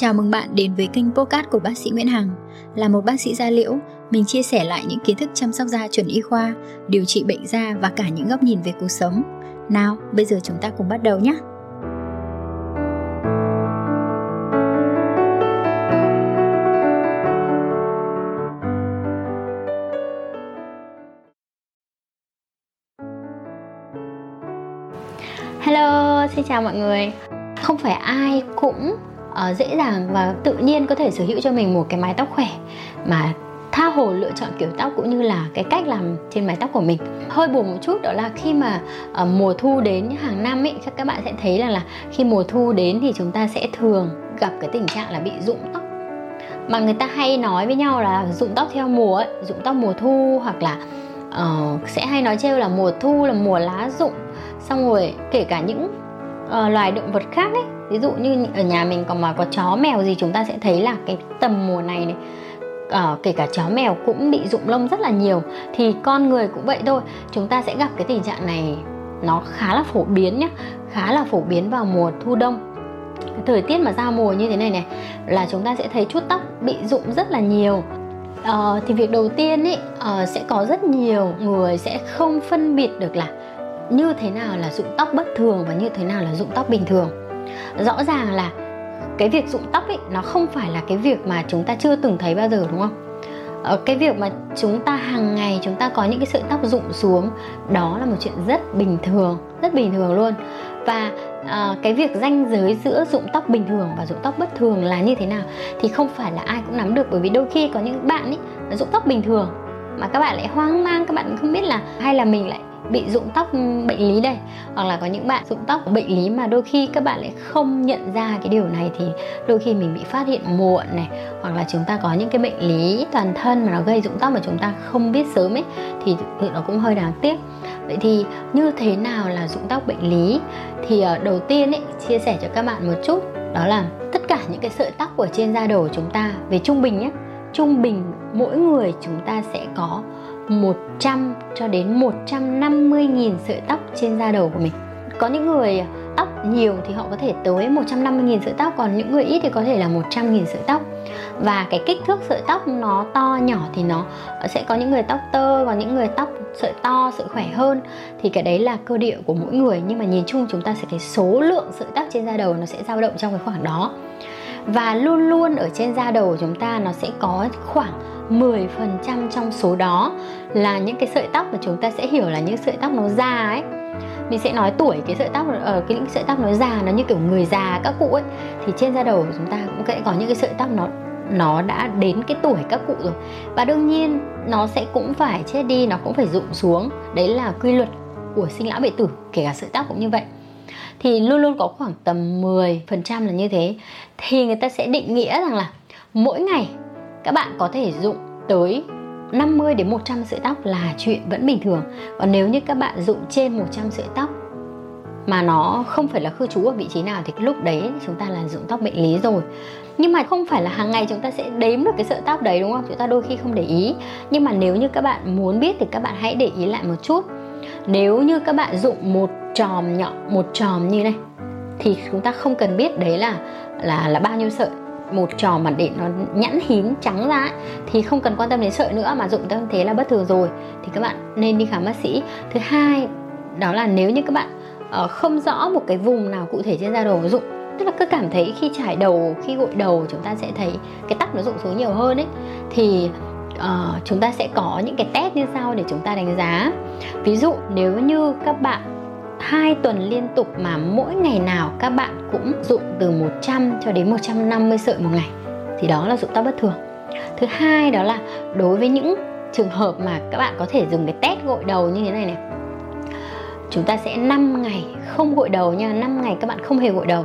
Chào mừng bạn đến với kênh podcast của bác sĩ Nguyễn Hằng. Là một bác sĩ da liễu, mình chia sẻ lại những kiến thức chăm sóc da chuẩn y khoa, điều trị bệnh da và cả những góc nhìn về cuộc sống. Nào, bây giờ chúng ta cùng bắt đầu nhé. Hello, xin chào mọi người. Không phải ai cũng uh, dễ dàng và tự nhiên có thể sở hữu cho mình một cái mái tóc khỏe. Mà tha hồ lựa chọn kiểu tóc cũng như là cái cách làm trên mái tóc của mình. Hơi buồn một chút đó là khi mà uh, mùa thu đến hàng năm ấy các bạn sẽ thấy là là khi mùa thu đến thì chúng ta sẽ thường gặp cái tình trạng là bị rụng tóc. Mà người ta hay nói với nhau là rụng tóc theo mùa ấy, rụng tóc mùa thu hoặc là uh, sẽ hay nói trêu là mùa thu là mùa lá rụng. Xong rồi kể cả những uh, loài động vật khác ấy ví dụ như ở nhà mình còn mà có chó mèo gì chúng ta sẽ thấy là cái tầm mùa này này uh, kể cả chó mèo cũng bị rụng lông rất là nhiều. Thì con người cũng vậy thôi. Chúng ta sẽ gặp cái tình trạng này nó khá là phổ biến nhé khá là phổ biến vào mùa thu đông. Thời tiết mà ra mùa như thế này này là chúng ta sẽ thấy chút tóc bị rụng rất là nhiều. Uh, thì việc đầu tiên ý uh, sẽ có rất nhiều người sẽ không phân biệt được là như thế nào là rụng tóc bất thường và như thế nào là rụng tóc bình thường rõ ràng là cái việc rụng tóc ấy nó không phải là cái việc mà chúng ta chưa từng thấy bao giờ đúng không? Ờ, cái việc mà chúng ta hàng ngày chúng ta có những cái sợi tóc rụng xuống đó là một chuyện rất bình thường rất bình thường luôn. Và à, cái việc ranh giới giữa rụng tóc bình thường và rụng tóc bất thường là như thế nào thì không phải là ai cũng nắm được. Bởi vì đôi khi có những bạn ấy rụng tóc bình thường mà các bạn lại hoang mang các bạn không biết là hay là mình lại bị rụng tóc bệnh lý đây. Hoặc là có những bạn rụng tóc bệnh lý mà đôi khi các bạn lại không nhận ra cái điều này thì đôi khi mình bị phát hiện muộn này. Hoặc là chúng ta có những cái bệnh lý toàn thân mà nó gây rụng tóc mà chúng ta không biết sớm ấy, thì tự nó cũng hơi đáng tiếc. Vậy thì như thế nào là rụng tóc bệnh lý? Thì ờ, đầu tiên ấy, chia sẻ cho các bạn một chút, đó là tất cả những cái sợi tóc ở trên da đầu của chúng ta về trung bình nhé. Trung bình mỗi người chúng ta sẽ có 100 cho đến 150 nghìn sợi tóc trên da đầu của mình. Có những người tóc nhiều thì họ có thể tới 150 nghìn sợi tóc, còn những người ít thì có thể là 100 nghìn sợi tóc. Và cái kích thước sợi tóc nó to nhỏ thì nó sẽ có những người tóc tơ, còn những người tóc sợi to, sợi khỏe hơn. Thì cái đấy là cơ địa của mỗi người, nhưng mà nhìn chung chúng ta sẽ thấy số lượng sợi tóc trên da đầu nó sẽ dao động trong cái khoảng đó và luôn luôn ở trên da đầu của chúng ta nó sẽ có khoảng 10% trong số đó là những cái sợi tóc mà chúng ta sẽ hiểu là những sợi tóc nó già ấy. Mình sẽ nói tuổi, cái sợi tóc ở cái những sợi tóc nó già, nó như kiểu người già các cụ ấy. Thì trên da đầu của chúng ta cũng sẽ có những cái sợi tóc nó nó đã đến cái tuổi các cụ rồi. Và đương nhiên nó sẽ cũng phải chết đi, nó cũng phải rụng xuống. Đấy là quy luật của sinh lão bệnh tử, kể cả sợi tóc cũng như vậy thì luôn luôn có khoảng tầm 10% là như thế. Thì người ta sẽ định nghĩa rằng là mỗi ngày các bạn có thể dụng tới 50 đến 100 sợi tóc là chuyện vẫn bình thường. Còn nếu như các bạn dụng trên 100 sợi tóc mà nó không phải là khư trú ở vị trí nào thì lúc đấy chúng ta là dụng tóc bệnh lý rồi. Nhưng mà không phải là hàng ngày chúng ta sẽ đếm được cái sợi tóc đấy, đúng không? Chúng ta đôi khi không để ý. Nhưng mà nếu như các bạn muốn biết thì các bạn hãy để ý lại một chút nếu như các bạn dụng một tròm nhọn một tròm như này thì chúng ta không cần biết đấy là là là bao nhiêu sợi. Một trò mà để nó nhẵn hín trắng ra ấy, thì không cần quan tâm đến sợi nữa mà dụng tâm thế là bất thường rồi. Thì các bạn nên đi khám bác sĩ. Thứ hai đó là nếu như các bạn uh, không rõ một cái vùng nào cụ thể trên da đầu dụng tức là cứ cảm thấy khi trải đầu khi gội đầu chúng ta sẽ thấy cái tóc nó rụng xuống nhiều hơn ấy thì uh, chúng ta sẽ có những cái test như sau để chúng ta đánh giá. Ví dụ nếu như các bạn hai tuần liên tục mà mỗi ngày nào các bạn cũng dụng từ 100 cho đến 150 sợi một ngày thì đó là dụng tóc bất thường. Thứ hai đó là đối với những trường hợp mà các bạn có thể dùng cái test gội đầu như thế này này chúng ta sẽ 5 ngày không gội đầu nha 5 ngày các bạn không hề gội đầu.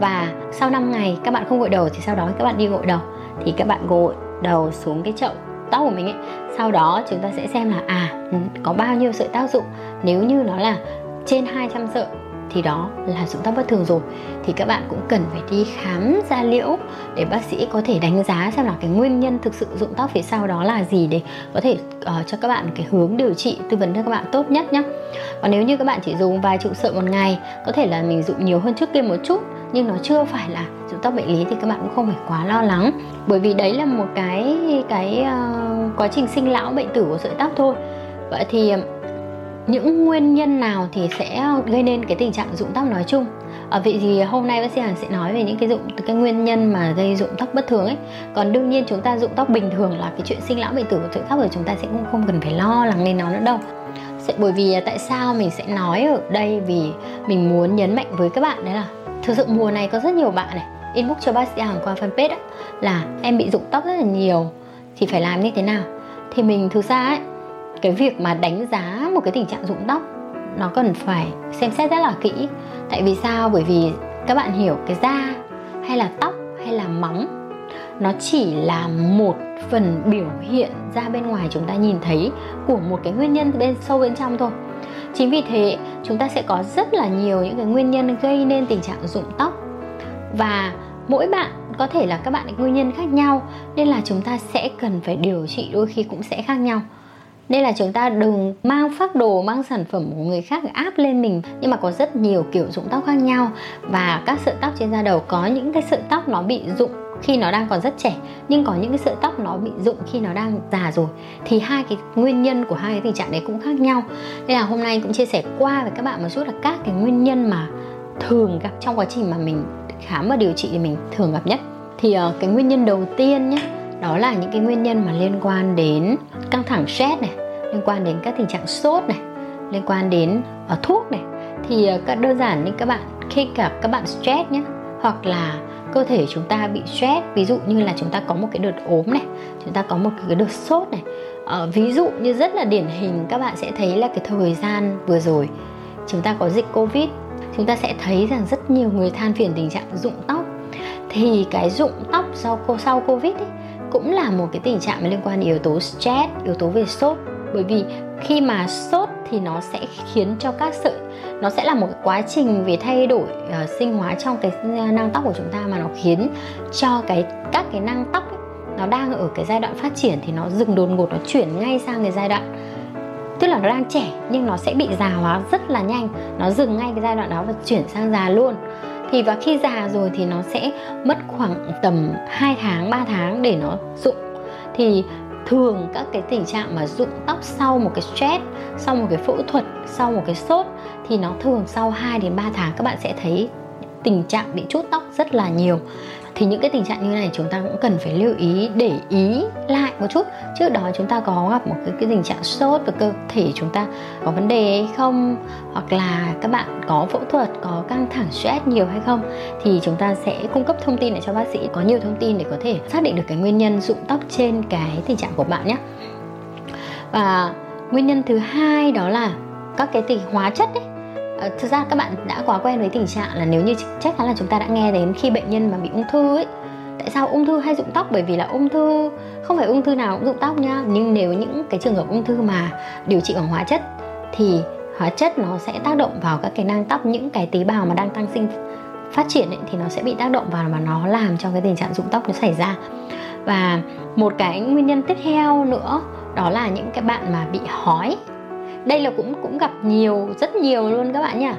Và sau 5 ngày các bạn không gội đầu thì sau đó các bạn đi gội đầu. Thì các bạn gội đầu xuống cái chậu tóc của mình ấy sau đó chúng ta sẽ xem là à có bao nhiêu sợi tác dụng. Nếu như nó là trên 200 sợi thì đó là dụng tóc bất thường rồi. Thì các bạn cũng cần phải đi khám da liễu để bác sĩ có thể đánh giá xem là cái nguyên nhân thực sự dụng tóc phía sau đó là gì để có thể uh, cho các bạn cái hướng điều trị tư vấn cho các bạn tốt nhất nhé còn nếu như các bạn chỉ dùng vài chục sợi một ngày có thể là mình dụng nhiều hơn trước kia một chút nhưng nó chưa phải là rụng tóc bệnh lý thì các bạn cũng không phải quá lo lắng. Bởi vì đấy là một cái cái uh, quá trình sinh lão bệnh tử của sợi tóc thôi. Vậy thì những nguyên nhân nào thì sẽ gây nên cái tình trạng rụng tóc nói chung? Ở vậy thì hôm nay bác sĩ Hằng sẽ nói về những cái dụng cái nguyên nhân mà gây rụng tóc bất thường ấy. Còn đương nhiên chúng ta rụng tóc bình thường là cái chuyện sinh lão bệnh tử của sợi tóc rồi chúng ta sẽ cũng không cần phải lo lắng lên nó nữa đâu bởi vì tại sao mình sẽ nói ở đây vì mình muốn nhấn mạnh với các bạn đấy là thực sự mùa này có rất nhiều bạn này. Inbox cho bác sĩ hàng qua fanpage ấy, là em bị rụng tóc rất là nhiều thì phải làm như thế nào? Thì mình thực ra ấy cái việc mà đánh giá một cái tình trạng rụng tóc nó cần phải xem xét rất là kỹ. Tại vì sao? Bởi vì các bạn hiểu cái da hay là tóc hay là móng nó chỉ là một phần biểu hiện ra bên ngoài chúng ta nhìn thấy của một cái nguyên nhân bên, sâu bên trong thôi. Chính vì thế, chúng ta sẽ có rất là nhiều những cái nguyên nhân gây nên tình trạng rụng tóc. Và mỗi bạn, có thể là các bạn nguyên nhân khác nhau, nên là chúng ta sẽ cần phải điều trị đôi khi cũng sẽ khác nhau. Nên là chúng ta đừng mang phác đồ, mang sản phẩm của người khác áp lên mình, nhưng mà có rất nhiều kiểu rụng tóc khác nhau. Và các sợi tóc trên da đầu có những cái sợi tóc nó bị rụng khi nó đang còn rất trẻ nhưng có những cái sợi tóc nó bị rụng khi nó đang già rồi thì hai cái nguyên nhân của hai cái tình trạng đấy cũng khác nhau. Nên là hôm nay cũng chia sẻ qua với các bạn một chút là các cái nguyên nhân mà thường gặp trong quá trình mà mình khám và điều trị thì mình thường gặp nhất. Thì uh, cái nguyên nhân đầu tiên nhé đó là những cái nguyên nhân mà liên quan đến căng thẳng stress này liên quan đến các tình trạng sốt này liên quan đến uh, thuốc này. Thì uh, các đơn giản như các bạn khi gặp các bạn stress nhé hoặc là cơ thể chúng ta bị stress. Ví dụ như là chúng ta có một cái đợt ốm này chúng ta có một cái đợt sốt này. Uh, ví dụ như rất là điển hình các bạn sẽ thấy là cái thời gian vừa rồi chúng ta có dịch covid chúng ta sẽ thấy rằng rất nhiều người than phiền tình trạng rụng tóc. Thì cái rụng tóc sau sau covid ấy, cũng là một cái tình trạng liên quan đến yếu tố stress yếu tố về sốt. Bởi vì khi mà sốt thì nó sẽ khiến cho các sợi nó sẽ là một quá trình về thay đổi uh, sinh hóa trong cái ờ, nang tóc của chúng ta mà nó khiến cho cái các cái nang tóc ấy, nó đang ở cái giai đoạn phát triển thì nó dừng đột ngột nó chuyển ngay sang cái giai đoạn tức là nó đang trẻ nhưng nó sẽ bị già hóa rất là nhanh nó dừng ngay cái giai đoạn đó và chuyển sang già luôn. Thì và khi già rồi thì nó sẽ mất khoảng tầm 2 tháng 3 tháng để nó rụng. Thì thường các cái tình trạng mà rụng tóc sau một cái stress, sau một cái phẫu thuật, sau một cái sốt thì nó thường sau 2 đến 3 tháng các bạn sẽ thấy tình trạng bị chốt tóc rất là nhiều thì những cái tình trạng như này chúng ta cũng cần phải lưu ý để ý lại một chút. Trước đó chúng ta có gặp một cái, cái tình trạng sốt và cơ thể chúng ta có vấn đề hay không? Hoặc là các bạn có phẫu thuật có căng thẳng stress nhiều hay không? Thì chúng ta sẽ cung cấp thông tin để cho bác sĩ có nhiều thông tin để có thể xác định được cái nguyên nhân rụng tóc trên cái tình trạng của bạn nhé. Và nguyên nhân thứ hai đó là các cái tình hóa chất ấy à, thực ra các bạn đã quá quen với tình trạng là nếu như chắc chắn là chúng ta đã nghe đến khi bệnh nhân mà bị ung thư ấy. Tại sao ung thư hay rụng tóc? Bởi vì là ung thư không phải ung thư nào cũng rụng tóc nhá nhưng nếu những cái trường hợp ung thư mà điều trị bằng hóa chất thì hóa chất nó sẽ tác động vào các cái nang tóc những cái tế bào mà đang tăng sinh phát triển ấy, thì nó sẽ bị tác động vào và nó làm cho cái tình trạng rụng tóc nó xảy ra. Và một cái nguyên nhân tiếp theo nữa đó là những cái bạn mà bị hói đây là cũng cũng gặp nhiều rất nhiều luôn các bạn nhỉ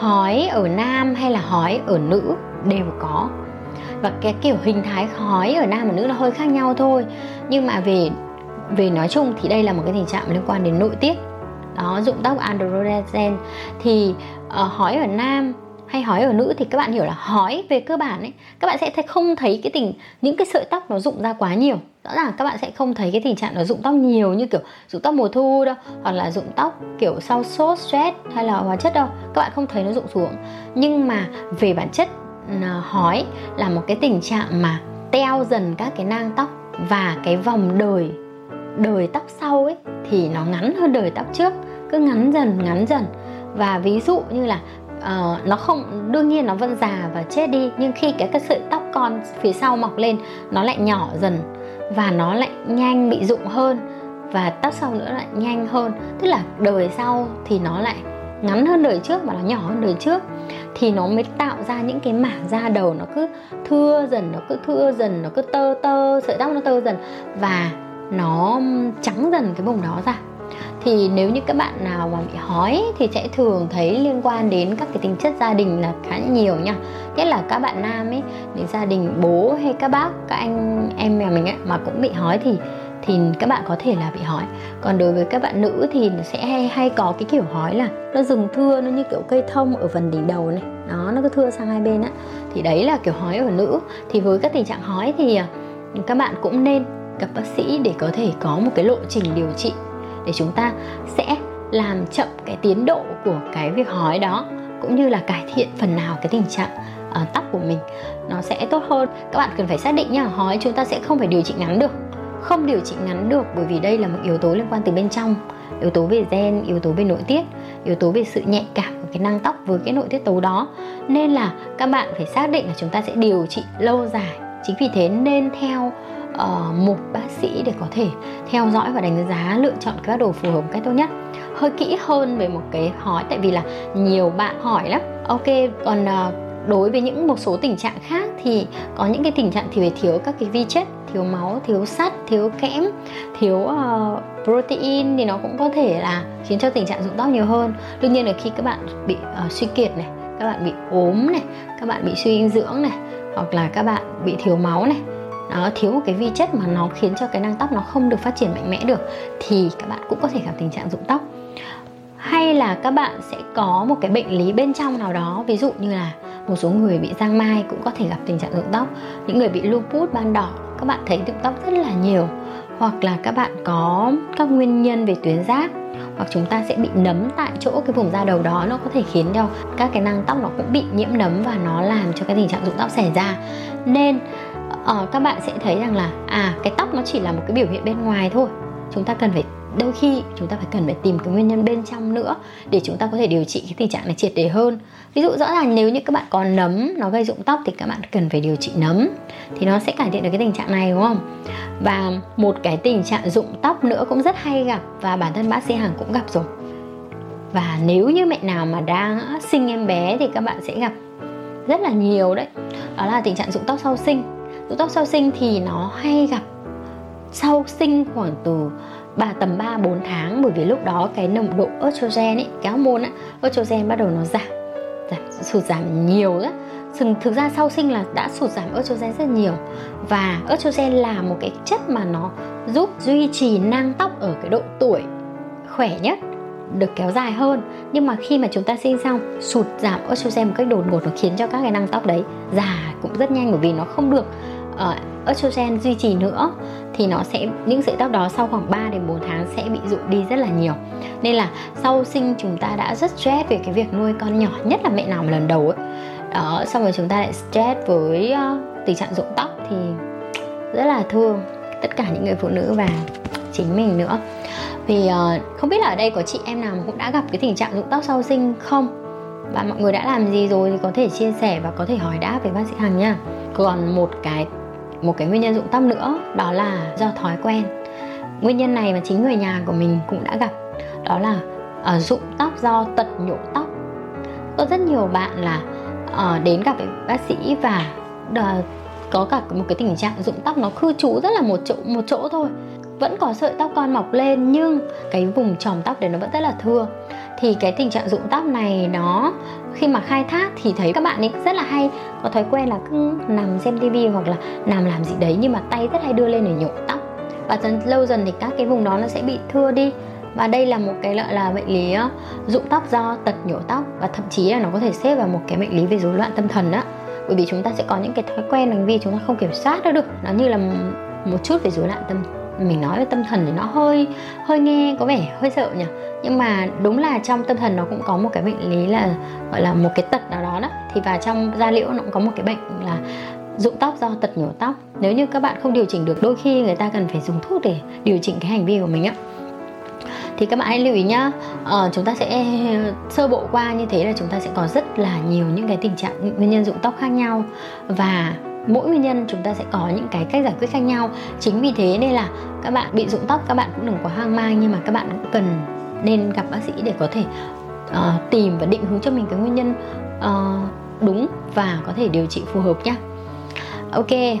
hói ở nam hay là hói ở nữ đều có. Và cái kiểu hình thái hói ở nam và nữ là hơi khác nhau thôi. Nhưng mà về về nói chung thì đây là một cái tình trạng liên quan đến nội tiết. Đó dụng tóc androgen. Thì uh, hói ở nam hay hói ở nữ thì các bạn hiểu là hói về cơ bản ấy các bạn sẽ thấy không thấy cái tình những cái sợi tóc nó rụng ra quá nhiều rõ ràng các bạn sẽ không thấy cái tình trạng nó rụng tóc nhiều như kiểu rụng tóc mùa thu đâu hoặc là rụng tóc kiểu sau sốt stress hay là hóa chất đâu. Các bạn không thấy nó rụng xuống. Nhưng mà về bản chất hói là một cái tình trạng mà teo dần các cái nang tóc và cái vòng đời đời tóc sau ấy thì nó ngắn hơn đời tóc trước. Cứ ngắn dần ngắn dần. Và ví dụ như là uh, nó không đương nhiên nó vẫn già và chết đi nhưng khi cái cái sợi tóc con phía sau mọc lên nó lại nhỏ dần và nó lại nhanh bị dụng hơn. Và tóc sau nữa lại nhanh hơn. Tức là đời sau thì nó lại ngắn hơn đời trước mà nó nhỏ hơn đời trước. Thì nó mới tạo ra những cái mảng da đầu nó cứ thưa dần, nó cứ thưa dần, nó cứ tơ tơ, sợi tóc nó tơ dần. Và nó trắng dần cái vùng đó ra thì nếu như các bạn nào mà bị hói thì sẽ thường thấy liên quan đến các cái tính chất gia đình là khá nhiều nha. Nhất là các bạn nam ấy, đến gia đình bố hay các bác, các anh, em nhà mình ấy mà cũng bị hói thì thì các bạn có thể là bị hói. Còn đối với các bạn nữ thì sẽ hay hay có cái kiểu hói là nó dừng thưa, nó như kiểu cây thông ở phần đỉnh đầu này. Đó, nó cứ thưa sang hai bên á. Thì đấy là kiểu hói ở nữ. Thì với các tình trạng hói thì à, các bạn cũng nên gặp bác sĩ để có thể có một cái lộ trình điều trị để chúng ta sẽ làm chậm cái tiến độ của cái việc hói đó cũng như là cải thiện phần nào cái tình trạng uh, tóc của mình. Nó sẽ tốt hơn. Các bạn cần phải xác định nhá hói chúng ta sẽ không phải điều trị ngắn được. Không điều trị ngắn được bởi vì đây là một yếu tố liên quan từ bên trong yếu tố về gen yếu tố về nội tiết yếu tố về sự nhạy cảm của cái năng tóc với cái nội tiết tố đó. Nên là các bạn phải xác định là chúng ta sẽ điều trị lâu dài. Chính vì thế nên theo uh, một bác sĩ để có thể theo dõi và đánh giá lựa chọn các đồ phù hợp cách tốt nhất. Hơi kỹ hơn về một cái hỏi tại vì là nhiều bạn hỏi lắm. Ok còn uh, đối với những một số tình trạng khác thì có những cái tình trạng thì phải thiếu các cái vi chất thiếu máu thiếu sắt thiếu kẽm thiếu uh, protein thì nó cũng có thể là khiến cho tình trạng rụng tóc nhiều hơn. Đương nhiên là khi các bạn bị uh, suy kiệt này các bạn bị ốm này các bạn bị suy dinh dưỡng này hoặc là các bạn bị thiếu máu này nó thiếu một cái vi chất mà nó khiến cho cái năng tóc nó không được phát triển mạnh mẽ được, thì các bạn cũng có thể gặp tình trạng rụng tóc. Hay là các bạn sẽ có một cái bệnh lý bên trong nào đó, ví dụ như là một số người bị giang mai cũng có thể gặp tình trạng rụng tóc. Những người bị lupus, ban đỏ, các bạn thấy rụng tóc rất là nhiều. Hoặc là các bạn có các nguyên nhân về tuyến giáp, hoặc chúng ta sẽ bị nấm tại chỗ cái vùng da đầu đó, nó có thể khiến cho các cái năng tóc nó cũng bị nhiễm nấm và nó làm cho cái tình trạng rụng tóc xảy ra. Nên uh, các bạn sẽ thấy rằng là à cái tóc nó chỉ là một cái biểu hiện bên ngoài thôi. Chúng ta cần phải đôi khi chúng ta phải cần phải tìm cái nguyên nhân bên trong nữa để chúng ta có thể điều trị cái tình trạng này triệt để hơn. Ví dụ rõ ràng nếu như các bạn có nấm nó gây rụng tóc thì các bạn cần phải điều trị nấm thì nó sẽ cải thiện được cái tình trạng này đúng không? Và một cái tình trạng rụng tóc nữa cũng rất hay gặp và bản thân bác sĩ hàng cũng gặp rồi. Và nếu như mẹ nào mà đang sinh em bé thì các bạn sẽ gặp rất là nhiều đấy. Đó là tình trạng rụng tóc sau sinh rụng tóc sau sinh thì nó hay gặp sau sinh khoảng từ bà tầm 3 4 tháng. Bởi vì lúc đó cái nồng độ estrogen ấy, cái hormone ấy, estrogen bắt đầu nó giảm giảm sụt giảm nhiều đó thực ra sau sinh là đã sụt giảm estrogen rất nhiều. Và estrogen là một cái chất mà nó giúp duy trì nang tóc ở cái độ tuổi khỏe nhất được kéo dài hơn. Nhưng mà khi mà chúng ta sinh xong sụt giảm estrogen một cách đột ngột nó khiến cho các cái năng tóc đấy già cũng rất nhanh bởi vì nó không được Ờ, uh, estrogen duy trì nữa thì nó sẽ những sợi tóc đó sau khoảng 3 đến 4 tháng sẽ bị rụng đi rất là nhiều. Nên là sau sinh chúng ta đã rất stress về cái việc nuôi con nhỏ nhất là mẹ nào mà lần đầu ấy. Đó xong rồi chúng ta lại stress với uh, tình trạng rụng tóc thì rất là thương tất cả những người phụ nữ và chính mình nữa. Vì uh, không biết là ở đây có chị em nào mà cũng đã gặp cái tình trạng rụng tóc sau sinh không? Và mọi người đã làm gì rồi thì có thể chia sẻ và có thể hỏi đáp với bác sĩ Hằng nha. Còn một cái một cái nguyên nhân rụng tóc nữa đó là do thói quen. Nguyên nhân này mà chính người nhà của mình cũng đã gặp đó là ờ, uh, rụng tóc do tật nhổ tóc. Có rất nhiều bạn là uh, đến gặp bác sĩ và uh, có cả một cái tình trạng rụng tóc nó khư trú rất là một chỗ một chỗ thôi. Vẫn có sợi tóc con mọc lên nhưng cái vùng tròm tóc đấy nó vẫn rất là thưa thì cái tình trạng rụng tóc này nó, khi mà khai thác thì thấy các bạn ấy rất là hay. Có thói quen là cứ nằm xem tivi hoặc là nằm làm gì đấy nhưng mà tay rất hay đưa lên để nhổ tóc. Và dần, lâu dần thì các cái vùng đó nó sẽ bị thưa đi. Và đây là một cái loại, là bệnh lý ờ, rụng tóc do tật nhổ tóc và thậm chí là nó có thể xếp vào một cái bệnh lý về rối loạn tâm thần đó bởi vì chúng ta sẽ có những cái thói quen, hành vi chúng ta không kiểm soát được. Nó như là một chút về rối loạn tâm mình nói về tâm thần thì nó hơi hơi nghe có vẻ hơi sợ nhỉ. Nhưng mà đúng là trong tâm thần nó cũng có một cái bệnh lý là gọi là một cái tật nào đó đó. Thì và trong da liễu nó cũng có một cái bệnh là rụng tóc do tật nhổ tóc. Nếu như các bạn không điều chỉnh được đôi khi người ta cần phải dùng thuốc để điều chỉnh cái hành vi của mình á. Thì các bạn hãy lưu ý nhá ờ, chúng ta sẽ sơ bộ qua như thế là chúng ta sẽ có rất là nhiều những cái tình trạng nguyên nhân rụng tóc khác nhau. Và mỗi nguyên nhân chúng ta sẽ có những cái cách giải quyết khác nhau. Chính vì thế nên là các bạn bị rụng tóc các bạn cũng đừng quá hoang mang nhưng mà các bạn cũng cần nên gặp bác sĩ để có thể uh, tìm và định hướng cho mình cái nguyên nhân uh, đúng và có thể điều trị phù hợp nhé ok.